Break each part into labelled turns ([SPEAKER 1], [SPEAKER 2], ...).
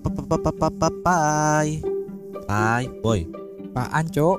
[SPEAKER 1] Pai Pai Boy
[SPEAKER 2] Apaan cok?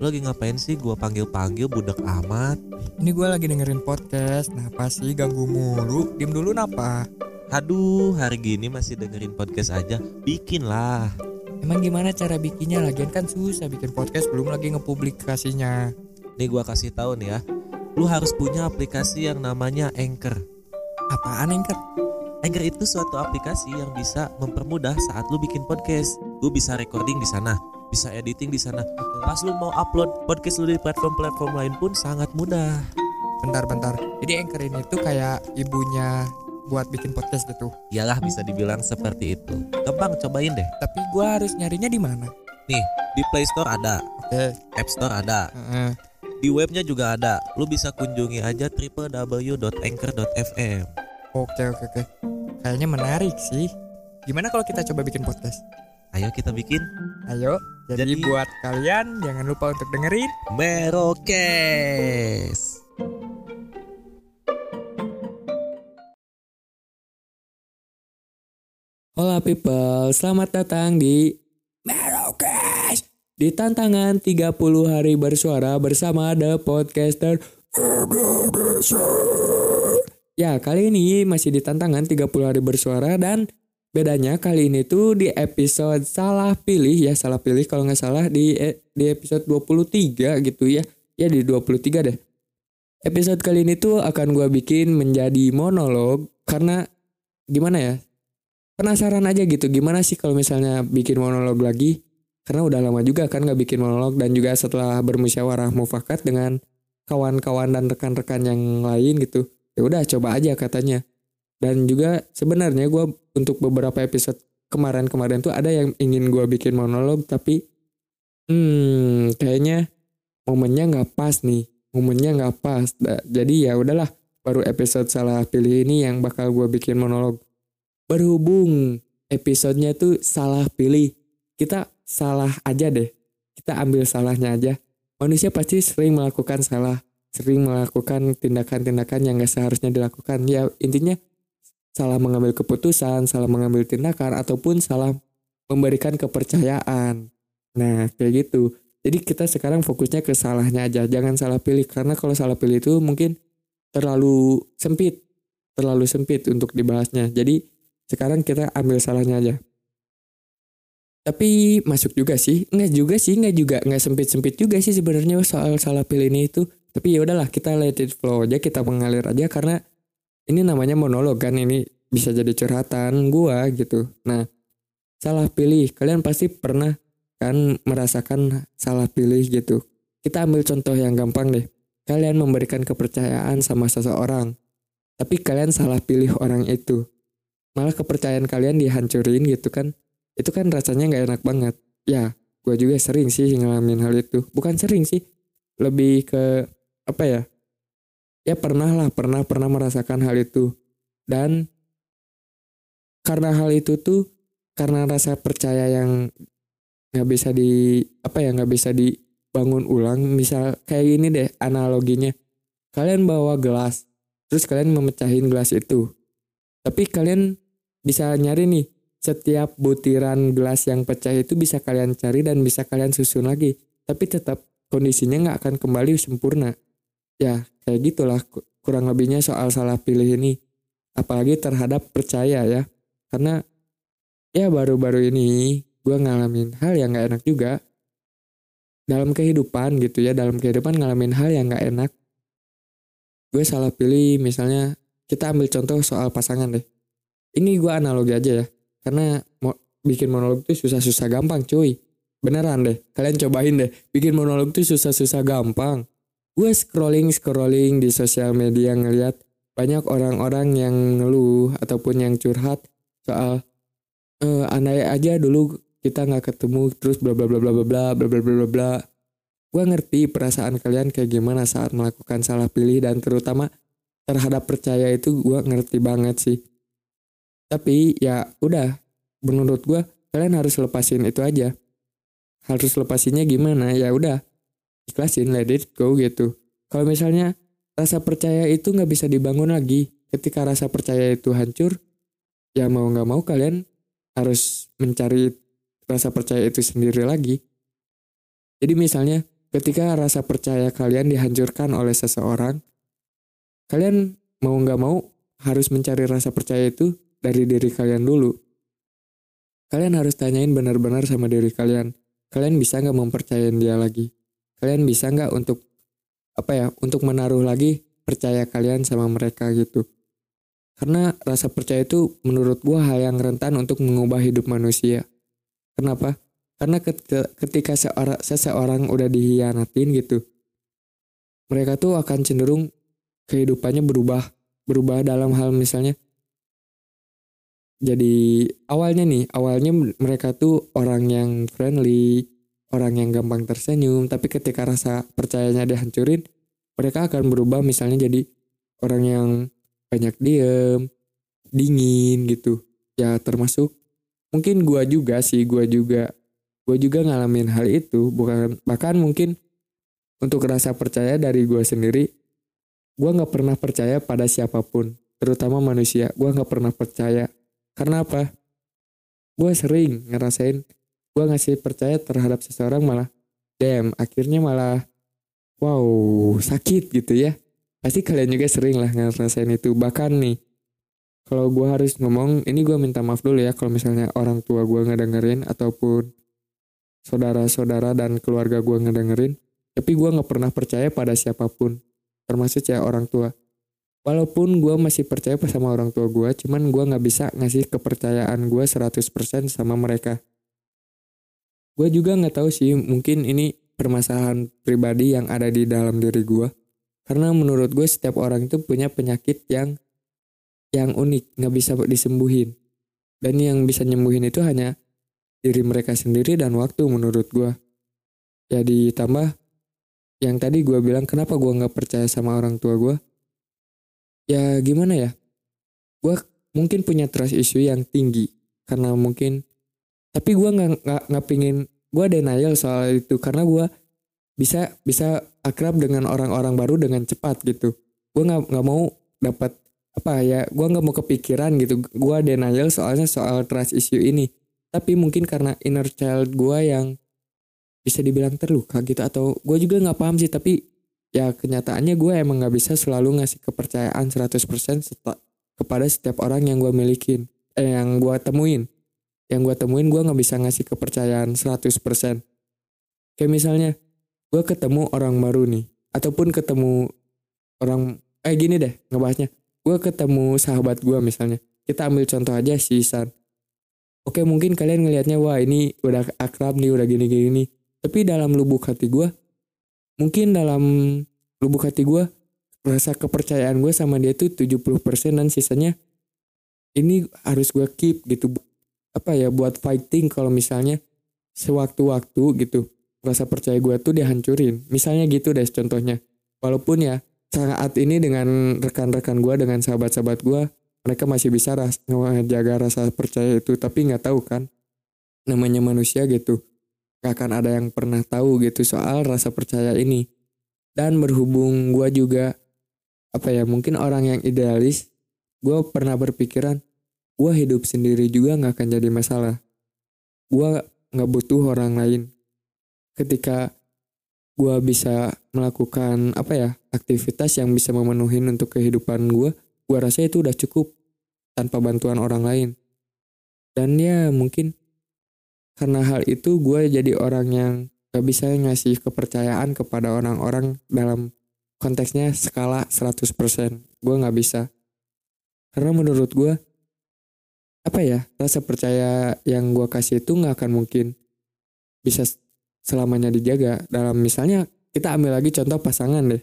[SPEAKER 1] Lu lagi ngapain sih gua panggil-panggil budak amat
[SPEAKER 2] Ini gue lagi dengerin podcast Napa sih ganggu mulu? Diem dulu napa?
[SPEAKER 1] Aduh hari gini masih dengerin podcast aja Bikin lah
[SPEAKER 2] Emang gimana cara bikinnya? Lagian kan susah bikin podcast belum lagi ngepublikasinya
[SPEAKER 1] Nih gua kasih tahu nih ya Lu harus punya aplikasi yang namanya Anchor
[SPEAKER 2] Apaan Anchor?
[SPEAKER 1] Anchor itu suatu aplikasi yang bisa mempermudah saat lu bikin podcast. Lu bisa recording di sana, bisa editing di sana. Pas lu mau upload podcast lu di platform-platform lain pun sangat mudah.
[SPEAKER 2] Bentar-bentar Jadi Anchor ini tuh kayak ibunya buat bikin podcast gitu
[SPEAKER 1] Iyalah bisa dibilang seperti itu. Gampang cobain deh.
[SPEAKER 2] Tapi gue harus nyarinya di mana?
[SPEAKER 1] Nih, di Play Store ada,
[SPEAKER 2] Oke
[SPEAKER 1] App Store ada,
[SPEAKER 2] Heeh.
[SPEAKER 1] di webnya juga ada. Lu bisa kunjungi aja www.anchor.fm.
[SPEAKER 2] Oke oke oke Kayaknya menarik sih. Gimana kalau kita coba bikin podcast?
[SPEAKER 1] Ayo kita bikin.
[SPEAKER 2] Ayo. Jadi,
[SPEAKER 1] Jadi-
[SPEAKER 2] buat kalian jangan lupa untuk dengerin
[SPEAKER 1] Merokes.
[SPEAKER 2] Hola people, selamat datang di Merokes. Di tantangan 30 hari bersuara bersama The Podcaster Ya kali ini masih di tantangan 30 hari bersuara dan bedanya kali ini tuh di episode salah pilih ya salah pilih kalau nggak salah di e- di episode 23 gitu ya. Ya di 23 deh. Episode kali ini tuh akan gua bikin menjadi monolog karena gimana ya? Penasaran aja gitu gimana sih kalau misalnya bikin monolog lagi? Karena udah lama juga kan nggak bikin monolog dan juga setelah bermusyawarah mufakat dengan kawan-kawan dan rekan-rekan yang lain gitu ya udah coba aja katanya. Dan juga sebenarnya gue untuk beberapa episode kemarin-kemarin tuh ada yang ingin gue bikin monolog tapi hmm kayaknya momennya nggak pas nih. Momennya nggak pas. Jadi ya udahlah baru episode salah pilih ini yang bakal gue bikin monolog. Berhubung episodenya tuh salah pilih kita salah aja deh. Kita ambil salahnya aja. Manusia pasti sering melakukan salah sering melakukan tindakan-tindakan yang gak seharusnya dilakukan. Ya intinya salah mengambil keputusan salah mengambil tindakan ataupun salah memberikan kepercayaan. Nah kayak gitu. Jadi kita sekarang fokusnya ke salahnya aja jangan salah pilih. Karena kalau salah pilih itu mungkin terlalu sempit terlalu sempit untuk dibahasnya jadi sekarang kita ambil salahnya aja. Tapi masuk juga sih. Nggak juga sih nggak juga nggak sempit sempit juga sih sebenarnya soal salah pilih ini itu tapi ya udahlah kita let it flow aja kita mengalir aja karena ini namanya monolog kan ini bisa jadi curhatan gua gitu. Nah salah pilih. Kalian pasti pernah kan merasakan salah pilih gitu. Kita ambil contoh yang gampang deh. Kalian memberikan kepercayaan sama seseorang tapi kalian salah pilih orang itu. Malah kepercayaan kalian dihancurin gitu kan. Itu kan rasanya nggak enak banget. Ya gue juga sering sih ngalamin hal itu. Bukan sering sih lebih ke apa ya ya pernah lah pernah pernah merasakan hal itu. Dan karena hal itu tuh karena rasa percaya yang nggak bisa di apa ya nggak bisa dibangun ulang misal kayak gini deh analoginya. Kalian bawa gelas terus kalian memecahin gelas itu. Tapi kalian bisa nyari nih setiap butiran gelas yang pecah itu bisa kalian cari dan bisa kalian susun lagi. Tapi tetap kondisinya nggak akan kembali sempurna ya kayak gitulah ku- kurang lebihnya soal salah pilih ini. Apalagi terhadap percaya ya. Karena ya baru-baru ini gue ngalamin hal yang nggak enak juga. Dalam kehidupan gitu ya dalam kehidupan ngalamin hal yang nggak enak. Gue salah pilih misalnya kita ambil contoh soal pasangan deh. Ini gue analogi aja ya karena mau bikin monolog tuh susah-susah gampang cuy. Beneran deh kalian cobain deh. Bikin monolog tuh susah-susah gampang gue scrolling scrolling di sosial media ngeliat banyak orang-orang yang ngeluh ataupun yang curhat soal eh andai aja dulu kita nggak ketemu terus bla bla bla bla bla bla bla bla bla bla. Bla gue ngerti perasaan kalian kayak gimana saat melakukan salah pilih dan terutama terhadap percaya itu gue ngerti banget sih. Tapi ya udah menurut gue kalian harus lepasin itu aja. Harus lepasinnya gimana? Ya udah ikhlasin let it go gitu kalau misalnya rasa percaya itu nggak bisa dibangun lagi ketika rasa percaya itu hancur ya mau nggak mau kalian harus mencari rasa percaya itu sendiri lagi. Jadi misalnya ketika rasa percaya kalian dihancurkan oleh seseorang, kalian mau nggak mau harus mencari rasa percaya itu dari diri kalian dulu. Kalian harus tanyain benar-benar sama diri kalian. Kalian bisa nggak mempercayain dia lagi? Kalian bisa nggak untuk apa ya? Untuk menaruh lagi percaya kalian sama mereka gitu. Karena rasa percaya itu menurut gua hal yang rentan untuk mengubah hidup manusia. Kenapa? Karena ketika seorang, seseorang udah dihianatin gitu, mereka tuh akan cenderung kehidupannya berubah, berubah dalam hal misalnya. Jadi awalnya nih, awalnya mereka tuh orang yang friendly, orang yang gampang tersenyum, tapi ketika rasa percayanya dihancurin, mereka akan berubah misalnya jadi orang yang banyak diem, dingin gitu. Ya termasuk mungkin gua juga sih, gua juga gue juga ngalamin hal itu. Bukan bahkan mungkin untuk rasa percaya dari gue sendiri gue nggak pernah percaya pada siapa pun terutama manusia. Gue nggak pernah percaya. Karena apa? Gue sering ngerasain gue ngasih percaya terhadap seseorang malah damn akhirnya malah wow sakit gitu ya pasti kalian juga sering lah ngerasain itu bahkan nih kalau gue harus ngomong ini gue minta maaf dulu ya kalau misalnya orang tua gue nggak dengerin ataupun saudara-saudara dan keluarga gue ngedengerin, tapi gue gak pernah percaya pada siapa pun, termasuk ya orang tua. Walaupun gue masih percaya sama orang tua gue, cuman gue gak bisa ngasih kepercayaan gue 100% sama mereka. Gue juga gak tahu sih, mungkin ini permasalahan pribadi yang ada di dalam diri gue. Karena menurut gue setiap orang itu punya penyakit yang yang unik, gak bisa disembuhin. Dan yang bisa nyembuhin itu hanya diri mereka sendiri dan waktu menurut gue. Ya ditambah yang tadi gue bilang kenapa gue nggak percaya sama orang tua gue. Ya gimana ya? Gue mungkin punya trust issue yang tinggi karena mungkin tapi gue nggak nggak nggak pingin gue denial soal itu. Karena gue bisa bisa akrab dengan orang-orang baru dengan cepat gitu. Gue nggak nggak mau dapat apa ya gue nggak mau kepikiran gitu. Gue denial soalnya soal trust issue ini. Tapi mungkin karena inner child gue yang bisa dibilang terluka gitu. Atau gue juga nggak paham sih tapi ya kenyataannya gue emang nggak bisa selalu ngasih kepercayaan 100% seta, kepada setiap orang yang gue milikin eh yang gue temuin yang gue temuin gue nggak bisa ngasih kepercayaan 100% kayak misalnya gue ketemu orang baru nih ataupun ketemu orang eh gini deh ngebahasnya. Gue ketemu sahabat gue misalnya kita ambil contoh aja si San Oke mungkin kalian ngelihatnya wah ini udah akrab nih udah gini-gini nih. Tapi dalam lubuk hati gue, mungkin dalam lubuk hati gue rasa kepercayaan gue sama dia tuh 70% dan sisanya ini harus gue keep gitu apa ya buat fighting kalau misalnya sewaktu-waktu gitu rasa percaya gue tuh dihancurin. Misalnya gitu deh contohnya. Walaupun ya saat ini dengan rekan-rekan gue dengan sahabat-sahabat gue mereka masih bisa ras ngejaga rasa percaya itu tapi nggak tahu kan namanya manusia gitu. Gak akan ada yang pernah tahu gitu soal rasa percaya ini. Dan berhubung gue juga apa ya mungkin orang yang idealis gue pernah berpikiran gue hidup sendiri juga nggak akan jadi masalah gue nggak butuh orang lain ketika gue bisa melakukan apa ya aktivitas yang bisa memenuhi untuk kehidupan gue gue rasa itu udah cukup tanpa bantuan orang lain. Dan ya mungkin karena hal itu gue jadi orang yang gak bisa ngasih kepercayaan kepada orang-orang dalam konteksnya skala 100%. Gue gak bisa. Karena menurut gue, apa ya, rasa percaya yang gue kasih itu gak akan mungkin bisa selamanya dijaga. Dalam misalnya, kita ambil lagi contoh pasangan deh.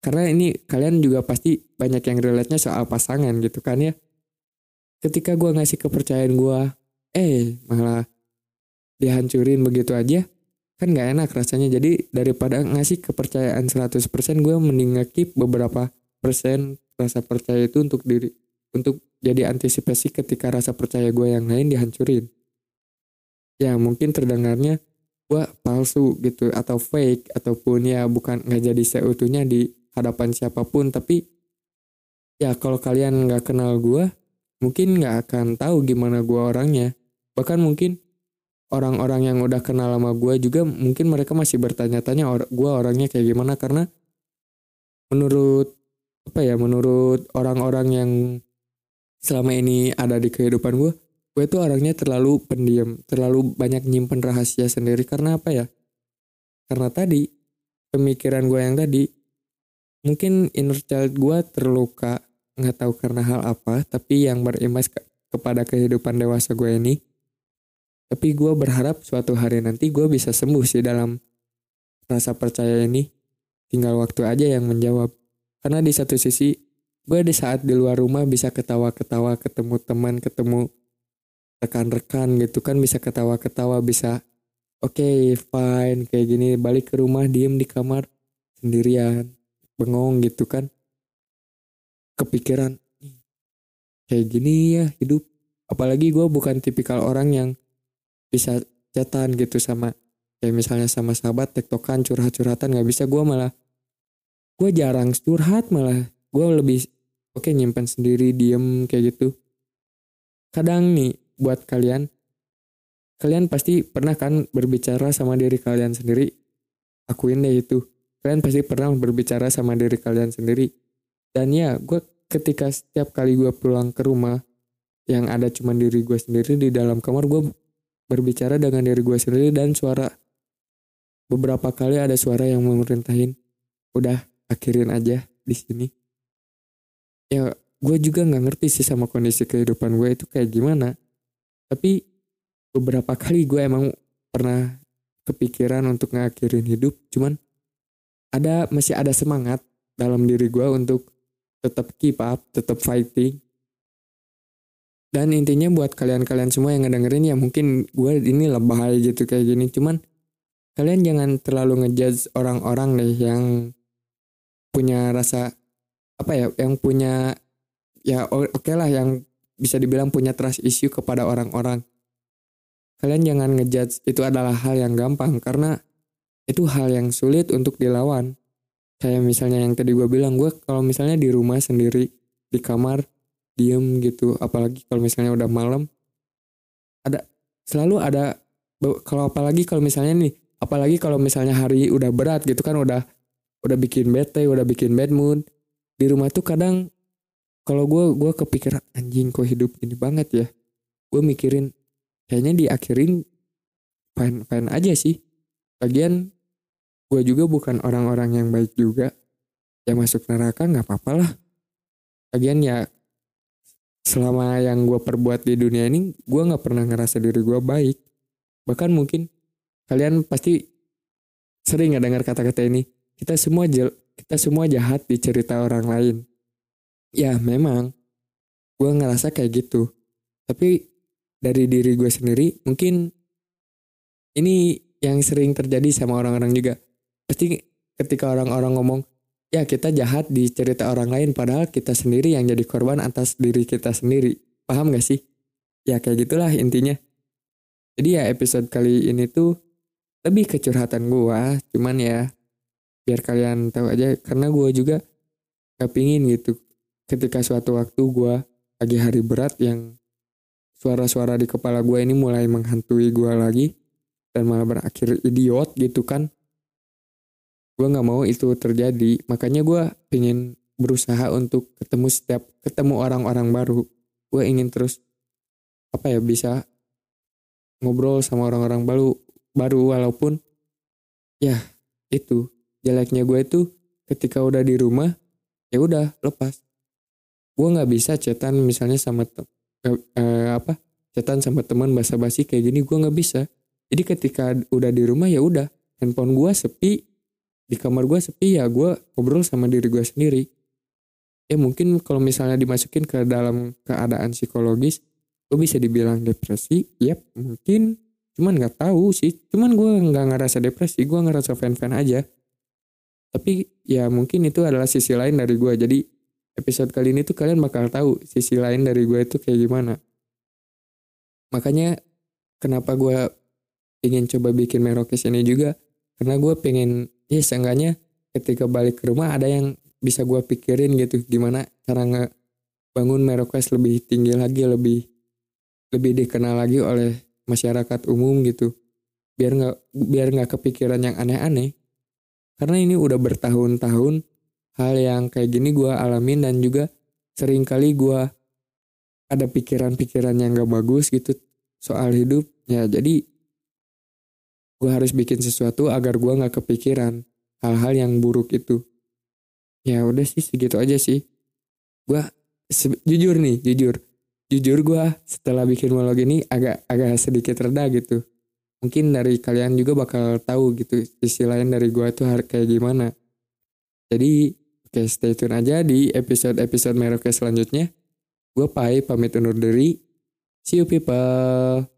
[SPEAKER 2] Karena ini kalian juga pasti banyak yang relate-nya soal pasangan gitu kan ya. Ketika gue ngasih kepercayaan gue, eh malah dihancurin begitu aja, kan gak enak rasanya. Jadi daripada ngasih kepercayaan 100% gue mending ngekip beberapa persen rasa percaya itu untuk diri untuk jadi antisipasi ketika rasa percaya gue yang lain dihancurin. Ya mungkin terdengarnya gue palsu gitu atau fake ataupun ya bukan nggak jadi seutuhnya di hadapan siapa pun. Tapi ya kalau kalian nggak kenal gue mungkin nggak akan tahu gimana gue orangnya. Bahkan mungkin orang-orang yang udah kenal sama gue juga mungkin mereka masih bertanya-tanya or gue orangnya kayak gimana. Karena menurut apa ya menurut orang-orang yang selama ini ada di kehidupan gue gue tuh orangnya terlalu pendiam terlalu banyak nyimpen rahasia sendiri. Karena apa ya? Karena tadi pemikiran gue yang tadi mungkin inner child gue terluka nggak tahu karena hal apa tapi yang berimbas ke kepada kehidupan dewasa gue ini tapi gue berharap suatu hari nanti gue bisa sembuh sih dalam rasa percaya ini. Tinggal waktu aja yang menjawab. Karena di satu sisi, gue di saat di luar rumah bisa ketawa-ketawa, ketemu teman, ketemu rekan-rekan gitu kan bisa ketawa-ketawa, bisa oke okay, fine kayak gini, balik ke rumah diem di kamar sendirian, bengong gitu kan. Kepikiran kayak gini ya hidup. Apalagi gue bukan tipikal orang yang bisa chatan gitu sama kayak misalnya sama sahabat tektokan curhat-curhatan nggak bisa gue malah gue jarang curhat malah gue lebih oke nyimpan sendiri diem kayak gitu. Kadang nih buat kalian kalian pasti pernah kan berbicara sama diri kalian sendiri? Akuin deh itu. Kalian pasti pernah berbicara sama diri kalian sendiri. Dan ya gue ketika setiap kali gue pulang ke rumah yang ada cuma diri gue sendiri di dalam kamar gue berbicara dengan diri gue sendiri dan suara. Beberapa kali ada suara yang memerintahin. Udah akhirin aja di sini ya gue juga nggak ngerti sih sama kondisi kehidupan gue itu kayak gimana. Tapi beberapa kali gue emang pernah kepikiran untuk ngakhirin hidup cuman ada masih ada semangat dalam diri gue untuk tetap keep up tetap fighting. Dan intinya buat kalian-kalian semua yang ngedengerin ya mungkin gue ini lebay gitu kayak gini cuman kalian jangan terlalu ngejudge orang-orang deh yang punya rasa apa ya yang punya ya oke okay lah yang bisa dibilang punya trust issue kepada orang-orang. Kalian jangan ngejudge itu adalah hal yang gampang karena itu hal yang sulit untuk dilawan. Kayak misalnya yang tadi gue bilang gue kalau misalnya di rumah sendiri di kamar diem gitu apalagi kalau misalnya udah malam ada selalu ada kalau apalagi kalau misalnya nih apalagi kalau misalnya hari udah berat gitu kan udah udah bikin bete udah bikin bad mood di rumah tuh kadang kalau gue gue kepikiran anjing kok hidup ini banget ya? Gue mikirin kayaknya diakhirin fine fine aja sih. Bagian gue juga bukan orang-orang yang baik juga. Ya masuk neraka nggak apa-apa lah. Bagian ya selama yang gue perbuat di dunia ini gue nggak pernah ngerasa diri gue baik. Bahkan mungkin kalian pasti sering nggak dengar kata-kata ini kita semua kita semua jahat di cerita orang lain. Ya memang gue ngerasa kayak gitu. Tapi dari diri gue sendiri mungkin ini yang sering terjadi sama orang-orang juga. Pasti ketika orang-orang ngomong ya kita jahat di cerita orang lain padahal kita sendiri yang jadi korban atas diri kita sendiri. Paham gak sih? Ya kayak gitulah intinya. Jadi ya episode kali ini tuh lebih kecurhatan gue, cuman ya biar kalian tahu aja karena gue juga gak pingin gitu. Ketika suatu waktu gue lagi hari berat yang suara-suara di kepala gue ini mulai menghantui gue lagi dan malah berakhir idiot gitu kan gue nggak mau itu terjadi. Makanya gue pingin berusaha untuk ketemu setiap ketemu orang-orang baru. Gue ingin terus apa ya bisa ngobrol sama orang-orang baru baru walaupun ya itu jeleknya gue itu ketika udah di rumah ya udah lepas. Gue nggak bisa cetan misalnya sama tem eh, eh, apa cetan sama teman basa-basi kayak gini gue nggak bisa. Jadi ketika udah di rumah ya udah handphone gue sepi di kamar gue sepi ya gue ngobrol sama diri gue sendiri. Ya mungkin kalau misalnya dimasukin ke dalam keadaan psikologis gue bisa dibilang depresi ya mungkin. Cuman nggak tahu sih cuman gue nggak ngerasa depresi gue ngerasa fan-fan aja tapi ya mungkin itu adalah sisi lain dari gue. Jadi episode kali ini tuh kalian bakal tahu sisi lain dari gue itu kayak gimana. Makanya kenapa gue ingin coba bikin merokes ini juga. Karena gue pengen, ya seenggaknya ketika balik ke rumah ada yang bisa gue pikirin gitu. Gimana cara ngebangun merokes lebih tinggi lagi, lebih lebih dikenal lagi oleh masyarakat umum gitu biar nggak biar nggak kepikiran yang aneh-aneh karena ini udah bertahun-tahun hal yang kayak gini gue alamin dan juga sering kali gue ada pikiran-pikiran yang gak bagus gitu soal hidup. Ya jadi gue harus bikin sesuatu agar gue nggak kepikiran hal-hal yang buruk itu. Ya udah sih segitu aja sih. Gue jujur nih jujur. Jujur gue setelah bikin vlog ini agak agak sedikit reda gitu mungkin dari kalian juga bakal tahu gitu sisi lain dari gue tuh kayak gimana. Jadi oke okay, stay tune aja di episode-episode Meroke selanjutnya. Gue Pai pamit undur diri. See you people